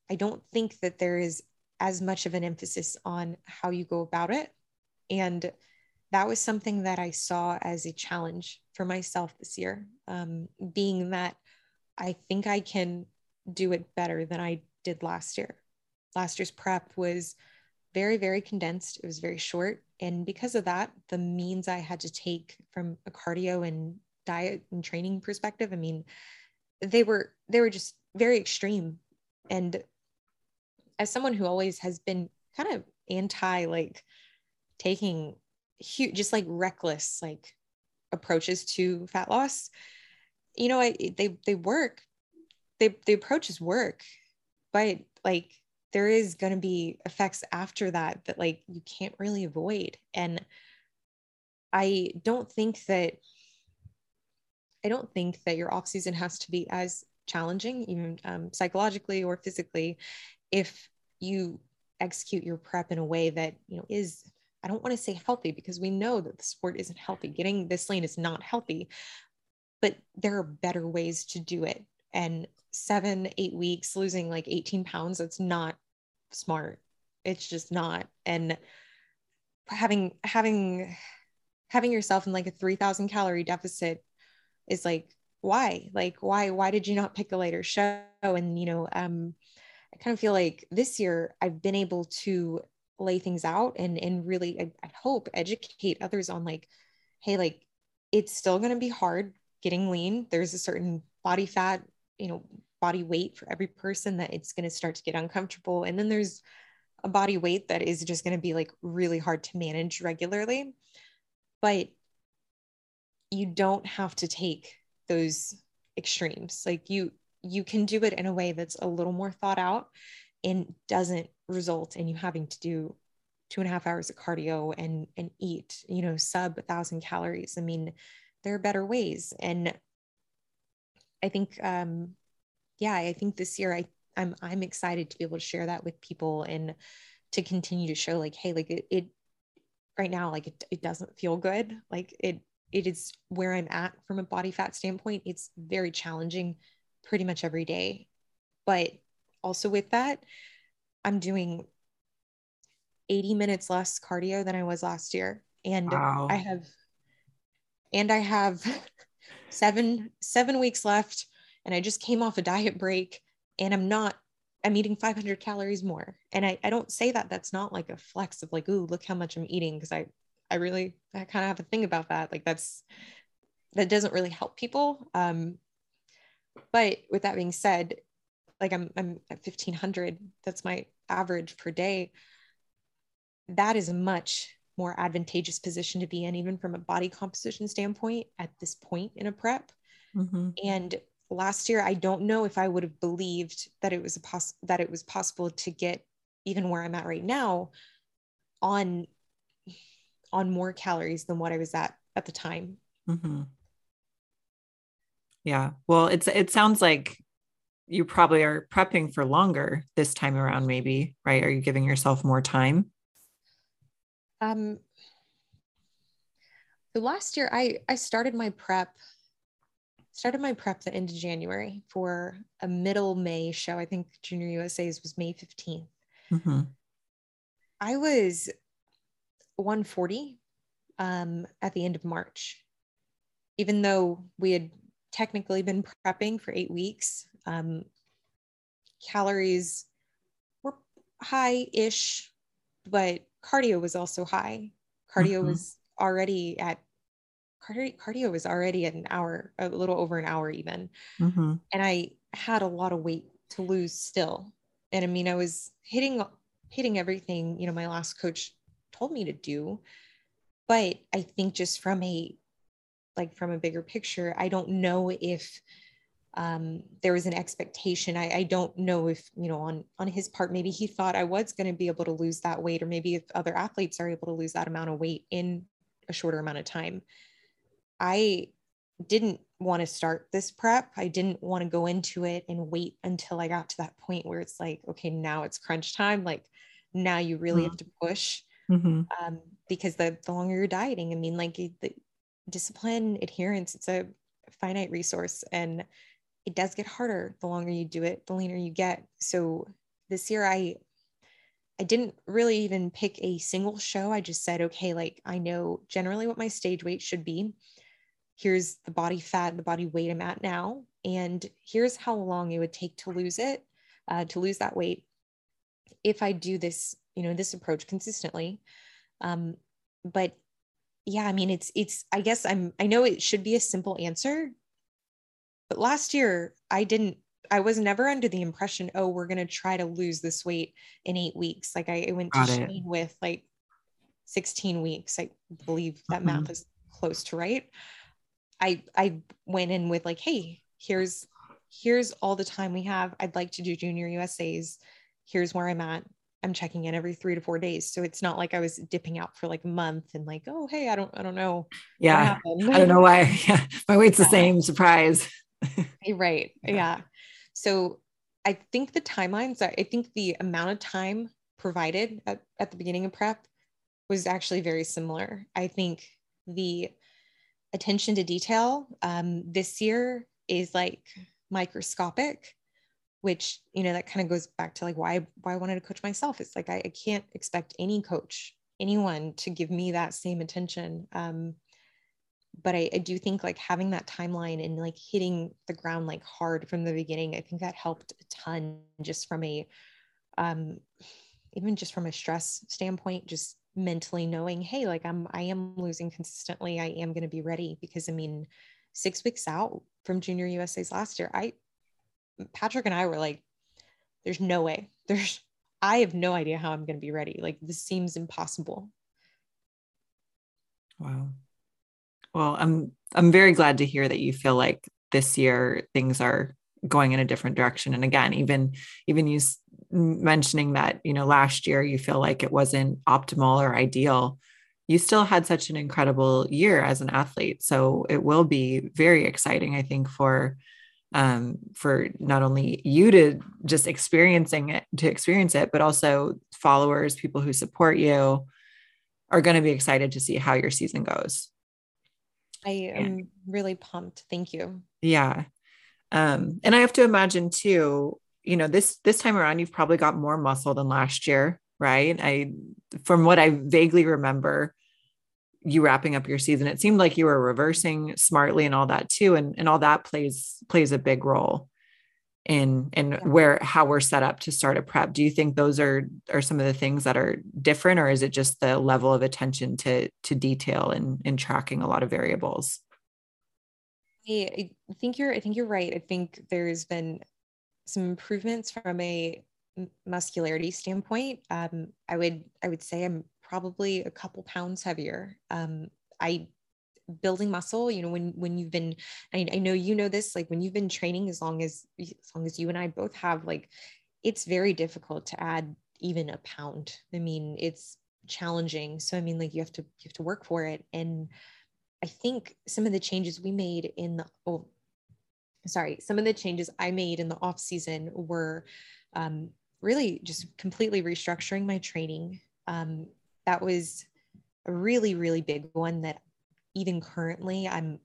I don't think that there is as much of an emphasis on how you go about it. And that was something that i saw as a challenge for myself this year um, being that i think i can do it better than i did last year. Last year's prep was very, very condensed. It was very short. And because of that, the means I had to take from a cardio and diet and training perspective, I mean, they were they were just very extreme. And as someone who always has been kind of anti like taking huge just like reckless like approaches to fat loss. You know I, they they work. They the approaches work but like there is going to be effects after that that like you can't really avoid. And i don't think that i don't think that your off season has to be as challenging even um, psychologically or physically if you execute your prep in a way that you know is i don't want to say healthy because we know that the sport isn't healthy getting this lane is not healthy but there are better ways to do it and seven, eight weeks losing like 18 pounds, it's not smart. It's just not. And having, having, having yourself in like a 3000 calorie deficit is like, why? Like, why, why did you not pick a later show? And, you know, um, I kind of feel like this year I've been able to lay things out and, and really, I, I hope educate others on like, Hey, like it's still going to be hard getting lean. There's a certain body fat you know body weight for every person that it's going to start to get uncomfortable. And then there's a body weight that is just going to be like really hard to manage regularly. But you don't have to take those extremes. Like you you can do it in a way that's a little more thought out and doesn't result in you having to do two and a half hours of cardio and and eat you know sub a thousand calories i mean there are better ways and I think, um, yeah, I think this year I I'm I'm excited to be able to share that with people and to continue to show like, hey, like it, it right now, like it, it doesn't feel good. Like it it is where I'm at from a body fat standpoint. It's very challenging pretty much every day. But also with that, I'm doing 80 minutes less cardio than I was last year. And wow. I have and I have seven seven weeks left and i just came off a diet break and i'm not i'm eating 500 calories more and i, I don't say that that's not like a flex of like ooh look how much i'm eating because i i really i kind of have a thing about that like that's that doesn't really help people um but with that being said like i'm i'm at 1500 that's my average per day that is a much more advantageous position to be in, even from a body composition standpoint at this point in a prep. Mm-hmm. And last year, I don't know if I would have believed that it was a poss- that it was possible to get even where I'm at right now on on more calories than what I was at at the time. Mm-hmm. Yeah. Well, it's it sounds like you probably are prepping for longer this time around, maybe, right? Are you giving yourself more time? Um, the last year I I started my prep started my prep the end of January for a middle May show. I think Junior USA's was May 15th. Mm-hmm. I was 140 um, at the end of March. Even though we had technically been prepping for eight weeks, um, calories were high ish, but cardio was also high. Cardio mm-hmm. was already at cardio, cardio was already at an hour, a little over an hour even. Mm-hmm. And I had a lot of weight to lose still. And I mean, I was hitting hitting everything, you know, my last coach told me to do. But I think just from a like from a bigger picture, I don't know if um, there was an expectation. I, I, don't know if, you know, on, on his part, maybe he thought I was going to be able to lose that weight, or maybe if other athletes are able to lose that amount of weight in a shorter amount of time. I didn't want to start this prep. I didn't want to go into it and wait until I got to that point where it's like, okay, now it's crunch time. Like now you really mm-hmm. have to push mm-hmm. um, because the, the longer you're dieting, I mean, like the discipline, adherence, it's a finite resource and it does get harder the longer you do it, the leaner you get. So this year I I didn't really even pick a single show. I just said, okay, like I know generally what my stage weight should be. Here's the body fat, the body weight I'm at now, and here's how long it would take to lose it, uh, to lose that weight if I do this, you know, this approach consistently. Um, but yeah, I mean, it's, it's, I guess I'm, I know it should be a simple answer, but last year I didn't, I was never under the impression, oh, we're going to try to lose this weight in eight weeks. Like I, I went to Shane with like 16 weeks. I believe that mm-hmm. math is close to right. I, I went in with like, Hey, here's, here's all the time we have. I'd like to do junior USA's here's where I'm at. I'm checking in every three to four days. So it's not like I was dipping out for like a month and like, oh, hey, I don't, I don't know. Yeah. I don't know why. Yeah. My weight's yeah. the same. Surprise. right. Yeah. yeah. So I think the timelines, I think the amount of time provided at, at the beginning of prep was actually very similar. I think the attention to detail um, this year is like microscopic which you know that kind of goes back to like why why I wanted to coach myself. It's like I, I can't expect any coach, anyone to give me that same attention. Um, but I, I do think like having that timeline and like hitting the ground like hard from the beginning, I think that helped a ton just from a um, even just from a stress standpoint, just mentally knowing, hey, like I'm I am losing consistently. I am going to be ready because I mean, six weeks out from junior USA's last year, I Patrick and I were like, there's no way. There's, I have no idea how I'm going to be ready. Like, this seems impossible. Wow. Well, I'm, I'm very glad to hear that you feel like this year things are going in a different direction. And again, even, even you mentioning that, you know, last year you feel like it wasn't optimal or ideal you still had such an incredible year as an athlete. So it will be very exciting, I think, for um, for not only you to just experiencing it to experience it, but also followers, people who support you are going to be excited to see how your season goes. I am really pumped. Thank you. Yeah. Um, and I have to imagine too, you know, this this time around you've probably got more muscle than last year, right? I from what I vaguely remember, you wrapping up your season it seemed like you were reversing smartly and all that too and and all that plays plays a big role in in yeah. where how we're set up to start a prep do you think those are are some of the things that are different or is it just the level of attention to to detail and in tracking a lot of variables I, I think you're i think you're right i think there's been some improvements from a muscularity standpoint um, i would i would say i'm probably a couple pounds heavier. Um, I building muscle you know when when you've been I, I know you know this like when you've been training as long as as long as you and i both have like it's very difficult to add even a pound. I mean it's challenging. So i mean like you have to you have to work for it. And i think some of the changes we made in the oh sorry some of the changes i made in the off season were um, really just completely restructuring my training. Um, that was a really really big one that even currently i'm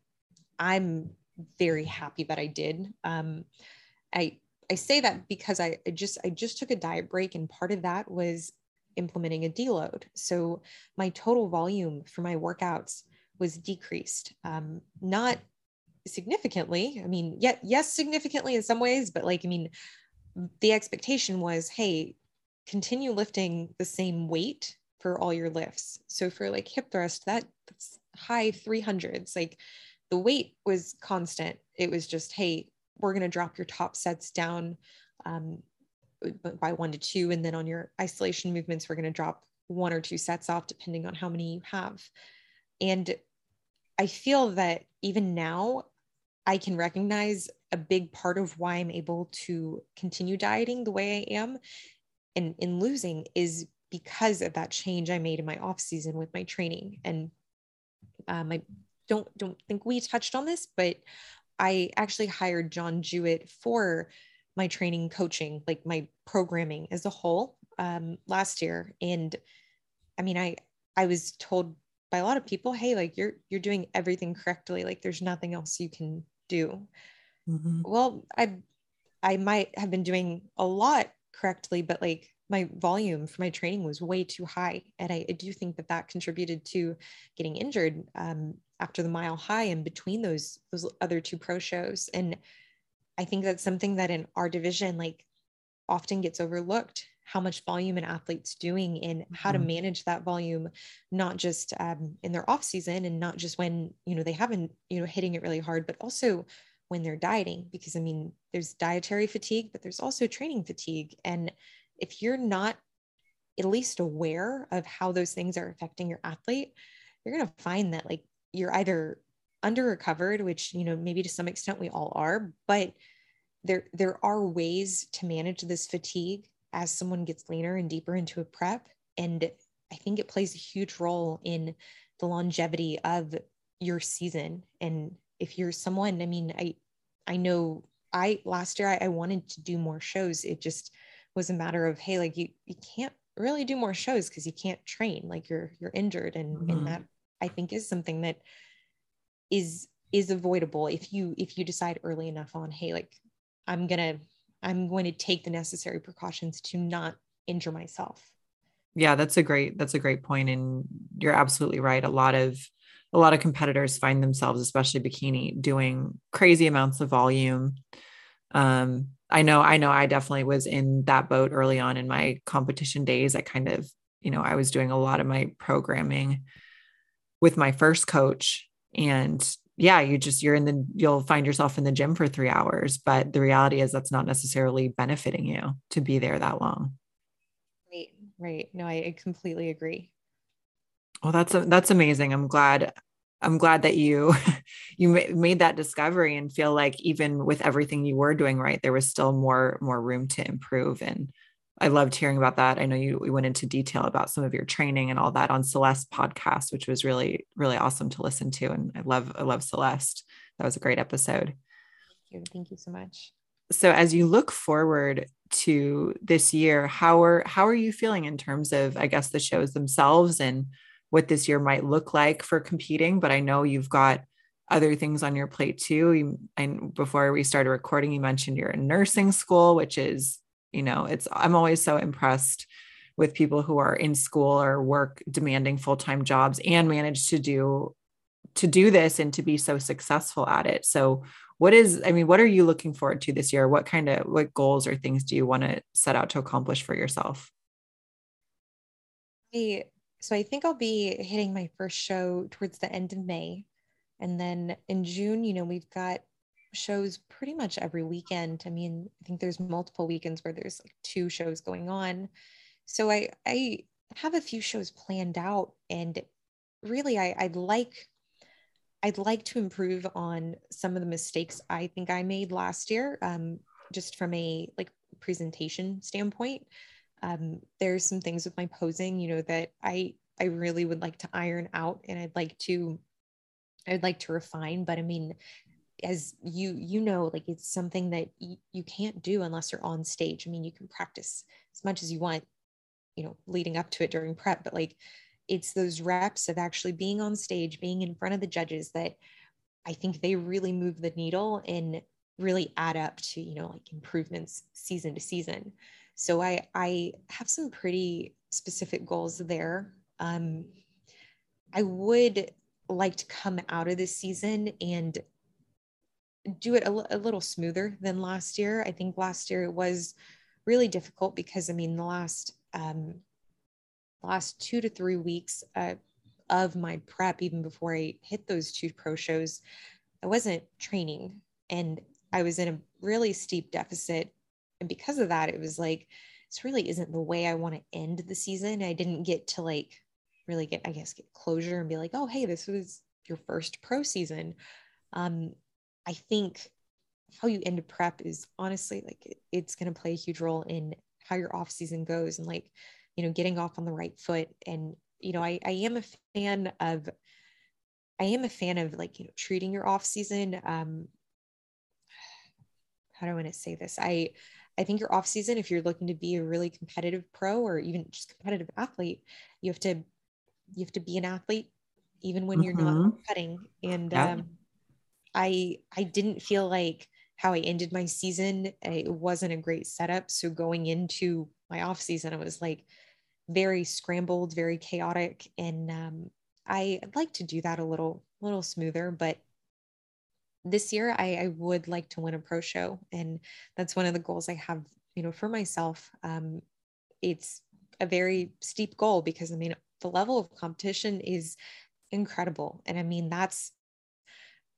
i'm very happy that i did. Um, i i say that because I, I just i just took a diet break and part of that was implementing a deload. So my total volume for my workouts was decreased um, not significantly. I mean yet yes significantly in some ways but like i mean the expectation was hey continue lifting the same weight for all your lifts. So for like hip thrust, that that's high 300s. Like the weight was constant. It was just, hey, we're going to drop your top sets down um, by one to two. And then on your isolation movements, we're going to drop one or two sets off, depending on how many you have. And I feel that even now, I can recognize a big part of why I'm able to continue dieting the way I am and in losing is because of that change I made in my off season with my training. And um, I don't don't think we touched on this, but I actually hired John Jewett for my training coaching, like my programming as a whole um, last year. And I mean, I I was told by a lot of people, hey, like you're you're doing everything correctly. Like there's nothing else you can do. Mm-hmm. Well, I I might have been doing a lot correctly, but like my volume for my training was way too high. And I, I do think that that contributed to getting injured um, after the mile high and between those, those other two pro shows. And I think that's something that in our division, like often gets overlooked how much volume an athlete's doing and how mm-hmm. to manage that volume not just um, in their off season and not just when you know they haven't you know hitting it really hard but also when they're dieting because i mean there's dietary fatigue but there's also training fatigue and if you're not at least aware of how those things are affecting your athlete you're going to find that like you're either under recovered which you know maybe to some extent we all are but there there are ways to manage this fatigue as someone gets leaner and deeper into a prep and i think it plays a huge role in the longevity of your season and if you're someone, I mean, I I know I last year I, I wanted to do more shows. It just was a matter of hey, like you you can't really do more shows because you can't train, like you're you're injured, and mm-hmm. and that I think is something that is is avoidable if you if you decide early enough on hey, like I'm gonna I'm going to take the necessary precautions to not injure myself. Yeah, that's a great that's a great point, and you're absolutely right. A lot of a lot of competitors find themselves, especially bikini, doing crazy amounts of volume. Um, I know, I know I definitely was in that boat early on in my competition days. I kind of, you know, I was doing a lot of my programming with my first coach. And yeah, you just, you're in the, you'll find yourself in the gym for three hours. But the reality is that's not necessarily benefiting you to be there that long. Right. Right. No, I completely agree. Well, that's that's amazing. I'm glad. I'm glad that you you made that discovery and feel like even with everything you were doing right, there was still more more room to improve. And I loved hearing about that. I know you we went into detail about some of your training and all that on Celeste podcast, which was really really awesome to listen to. And I love I love Celeste. That was a great episode. Thank you. Thank you so much. So as you look forward to this year, how are how are you feeling in terms of I guess the shows themselves and what this year might look like for competing, but I know you've got other things on your plate too. You, and before we started recording, you mentioned you're in nursing school, which is, you know, it's, I'm always so impressed with people who are in school or work demanding full-time jobs and manage to do to do this and to be so successful at it. So what is I mean, what are you looking forward to this year? What kind of what goals or things do you want to set out to accomplish for yourself? I so I think I'll be hitting my first show towards the end of May. And then in June, you know, we've got shows pretty much every weekend. I mean, I think there's multiple weekends where there's like two shows going on. So I I have a few shows planned out and really I, I'd like I'd like to improve on some of the mistakes I think I made last year, um, just from a like presentation standpoint um, there's some things with my posing, you know, that I I really would like to iron out, and I'd like to I'd like to refine. But I mean, as you you know, like it's something that y- you can't do unless you're on stage. I mean, you can practice as much as you want, you know, leading up to it during prep, but like it's those reps of actually being on stage, being in front of the judges that I think they really move the needle and really add up to you know like improvements season to season so I, I have some pretty specific goals there. Um, I would like to come out of this season and do it a, little smoother than last year. I think last year it was really difficult because I mean the last um, last two to three weeks, uh, of my prep, even before I hit those two pro shows, I wasn't training and I was in a really steep deficit. And because of that, it was like, this really isn't the way I want to end the season. I didn't get to like really get, I guess, get closure and be like, oh, hey, this was your first pro season. Um, I think how you end a prep is honestly like it, it's going to play a huge role in how your off season goes and like, you know, getting off on the right foot. And, you know, I, I am a fan of, I am a fan of like, you know, treating your off season. Um, how do I want to say this? I, I think your off season, if you're looking to be a really competitive pro or even just competitive athlete, you have to, you have to be an athlete even when you're mm-hmm. not cutting. And, yeah. um, I, I didn't feel like how I ended my season, it wasn't a great setup. So going into my off season, I was like very scrambled, very chaotic, and um, I, would like to do that a little, little smoother. But this year, I, I, would like to win a pro show, and that's one of the goals I have, you know, for myself. Um, it's a very steep goal because I mean, the level of competition is incredible, and I mean that's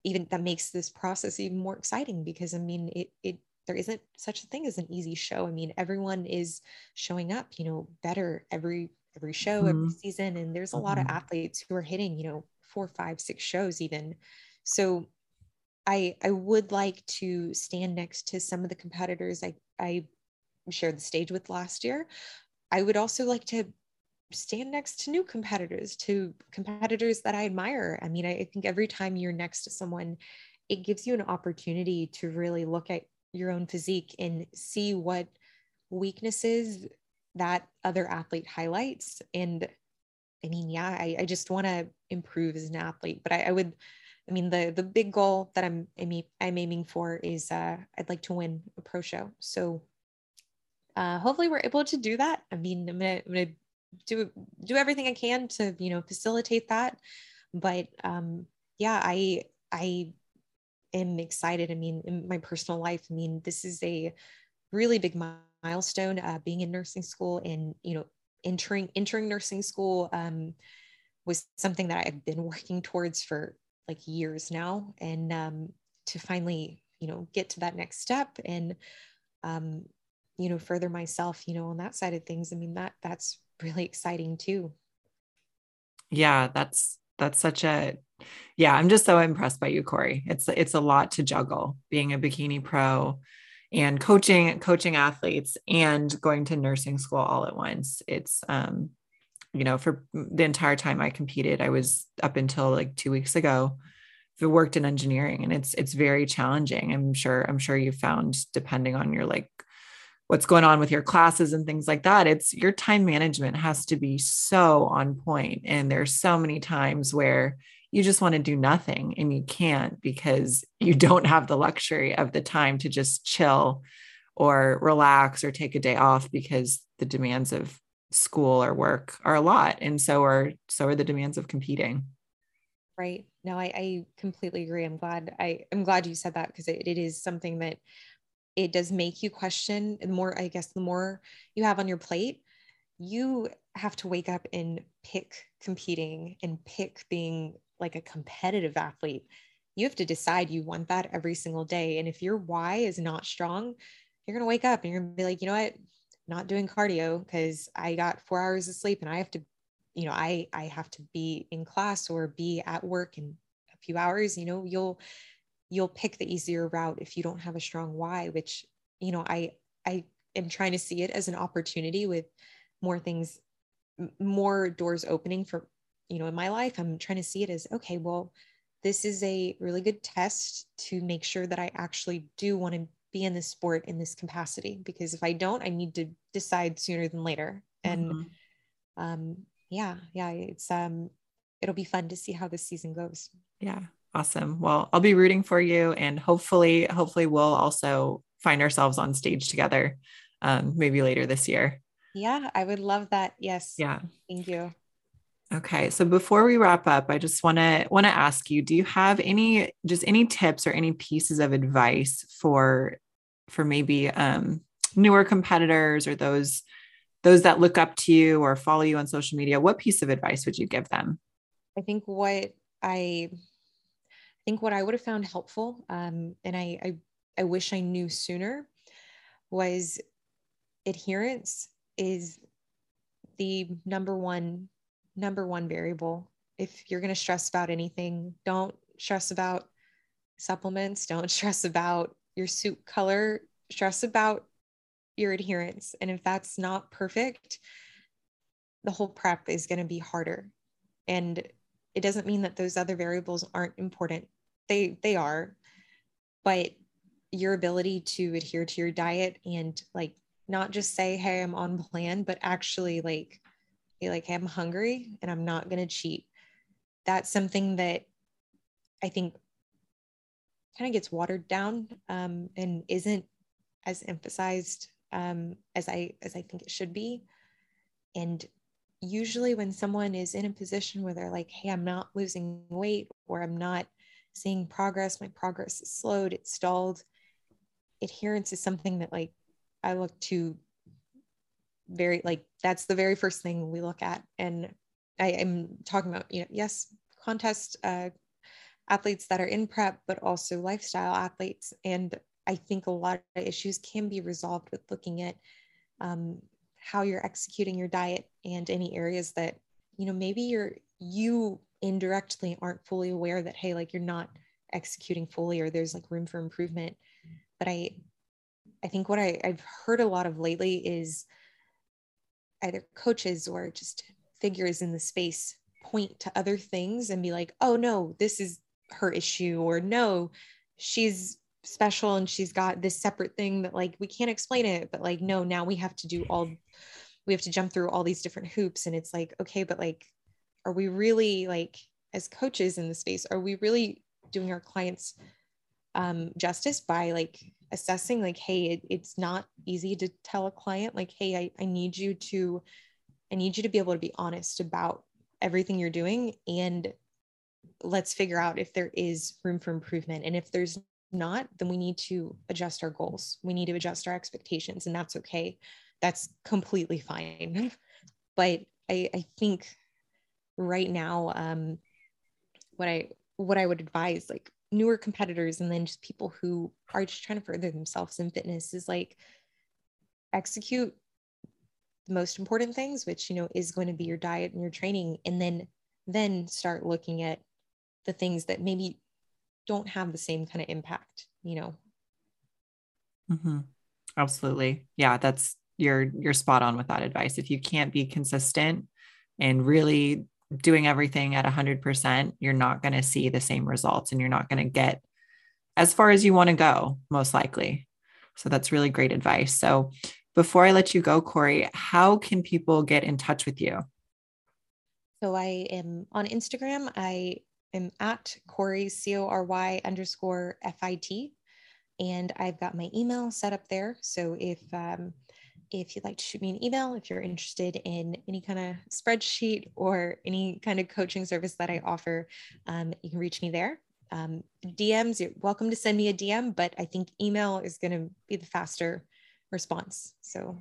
even that makes this process even more exciting because I mean it it there isn't such a thing as an easy show. I mean everyone is showing up, you know, better every every show, mm-hmm. every season, and there's a mm-hmm. lot of mm-hmm. athletes who are hitting, you know, four, five, six shows even. So I I would like to stand next to some of the competitors I I shared the stage with last year. I would also like to stand next to new competitors, to competitors that I admire. I mean, I, think every time you're next to someone, it gives you an opportunity to really look at your own physique and see what weaknesses that other athlete highlights. And I mean, yeah, I, I just want to improve as an athlete, but I, I, would, I mean, the the big goal that I'm I'm, I'm aiming for is uh, I'd like to win a pro show. So uh, hopefully we're able to do that. I mean, I'm gonna, I'm gonna do do everything I can to you know facilitate that. But um, yeah, I I am excited. I mean, in my personal life, I mean, this is a really big milestone. Uh, being in nursing school and you know entering entering nursing school um, was something that I've been working towards for like years now, and um, to finally you know get to that next step and um, you know further myself you know on that side of things i mean that that's really exciting too. Yeah, that's that's such a yeah, I'm just so impressed by you, Cory. It's it's a lot to juggle being a bikini pro and coaching coaching athletes and going to nursing school all at once. It's um, you know, for the entire time I competed, I was up until like two weeks ago, worked in engineering and it's it's very challenging. I'm sure, I'm sure you found depending on your like what's going on with your classes and things like that it's your time management has to be so on point and there's so many times where you just want to do nothing and you can't because you don't have the luxury of the time to just chill or relax or take a day off because the demands of school or work are a lot and so are so are the demands of competing. Right. No i, I completely agree. I'm glad i i'm glad you said that because it, it is something that it does make you question the more i guess the more you have on your plate you have to wake up and pick competing and pick being like a competitive athlete. You have to decide you want that every single day and if your why is not strong you're going to wake up and you're going to be like you know what not doing cardio because i got four hours of sleep and i have to you know i i have to be in class or be at work in a few hours you know you'll you'll pick the easier route if you don't have a strong why which you know i i am trying to see it as an opportunity with more things more doors opening for you know in my life. I'm trying to see it as okay well this is a really good test to make sure that i actually do want to be in this sport in this capacity because if i don't i need to decide sooner than later and mm-hmm. um yeah yeah it's um it'll be fun to see how this season goes yeah Awesome. Well, I'll be rooting for you and hopefully, hopefully we'll also find ourselves on stage together um, maybe later this year. Yeah, I would love that. Yes. Yeah. Thank you. Okay. So before we wrap up, I just want to want to ask you, do you have any just any tips or any pieces of advice for for maybe um newer competitors or those those that look up to you or follow you on social media? What piece of advice would you give them? I think what I think what I would have found helpful, um, and I, I I wish I knew sooner, was adherence is the number one number one variable. If you're going to stress about anything, don't stress about supplements, don't stress about your suit color, stress about your adherence. And if that's not perfect, the whole prep is going to be harder. And it doesn't mean that those other variables aren't important. They they are. But your ability to adhere to your diet and like not just say hey i'm on plan but actually like be like hey, i'm hungry and i'm not going to cheat that's something that i think kind of gets watered down um, and isn't as emphasized um, as i as i think it should be and usually when someone is in a position where they're like hey i'm not losing weight or i'm not seeing progress my progress is slowed it's stalled adherence is something that like I look to very like that's the very first thing we look at. And I am talking about, you know, yes, contest uh, athletes that are in prep, but also lifestyle athletes. And I think a lot of issues can be resolved with looking at um, how you're executing your diet and any areas that, you know, maybe you're you indirectly aren't fully aware that, hey, like you're not executing fully or there's like room for improvement but I I think what I, I've heard a lot of lately is either coaches or just figures in the space point to other things and be like, oh no, this is her issue, or no, she's special and she's got this separate thing that like we can't explain it, but like, no, now we have to do all we have to jump through all these different hoops. And it's like, okay, but like, are we really like as coaches in the space, are we really doing our clients um, justice by like assessing like hey it, it's not easy to tell a client like hey I, I need you to i need you to be able to be honest about everything you're doing and let's figure out if there is room for improvement and if there's not then we need to adjust our goals. We need to adjust our expectations and that's okay. That's completely fine. But i i think right now um what i what i would advise like newer competitors and then just people who are just trying to further themselves in fitness is like execute the most important things which you know is going to be your diet and your training and then then start looking at the things that maybe don't have the same kind of impact you know mm-hmm. absolutely yeah that's you're you're spot on with that advice if you can't be consistent and really doing everything at 100%, you're not going to see the same results and you're not going to get as far as you want to go, most likely. So that's really great advice. So before I let you go, Cory, how can people get in touch with you? So I am on Instagram. I am at Cory, C O R Y underscore F I T. And I've got my email set up there. So if um, if you'd like to shoot me an email, if you're interested in any kind of spreadsheet or any kind of coaching service that I offer, um, you can reach me there. Um, DMs, you're welcome to send me a DM, but I think email is going to be the faster response. So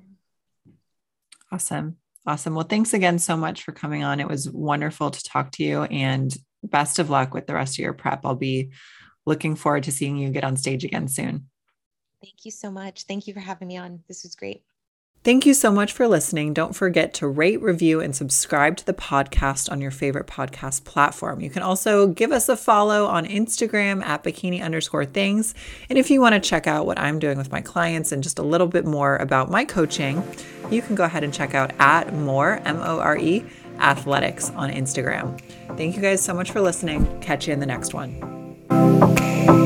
awesome. Awesome. Well, thanks again so much for coming on. It was wonderful to talk to you and best of luck with the rest of your prep. I'll be looking forward to seeing you get on stage again soon. Thank you so much. Thank you for having me on. This was great. Thank you so much for listening. Don't forget to rate, review, and subscribe to the podcast on your favorite podcast platform. You can also give us a follow on Instagram at bikini underscore things. And if you want to check out what I'm doing with my clients and just a little bit more about my coaching, you can go ahead and check out at more, M O R E, athletics on Instagram. Thank you guys so much for listening. Catch you in the next one.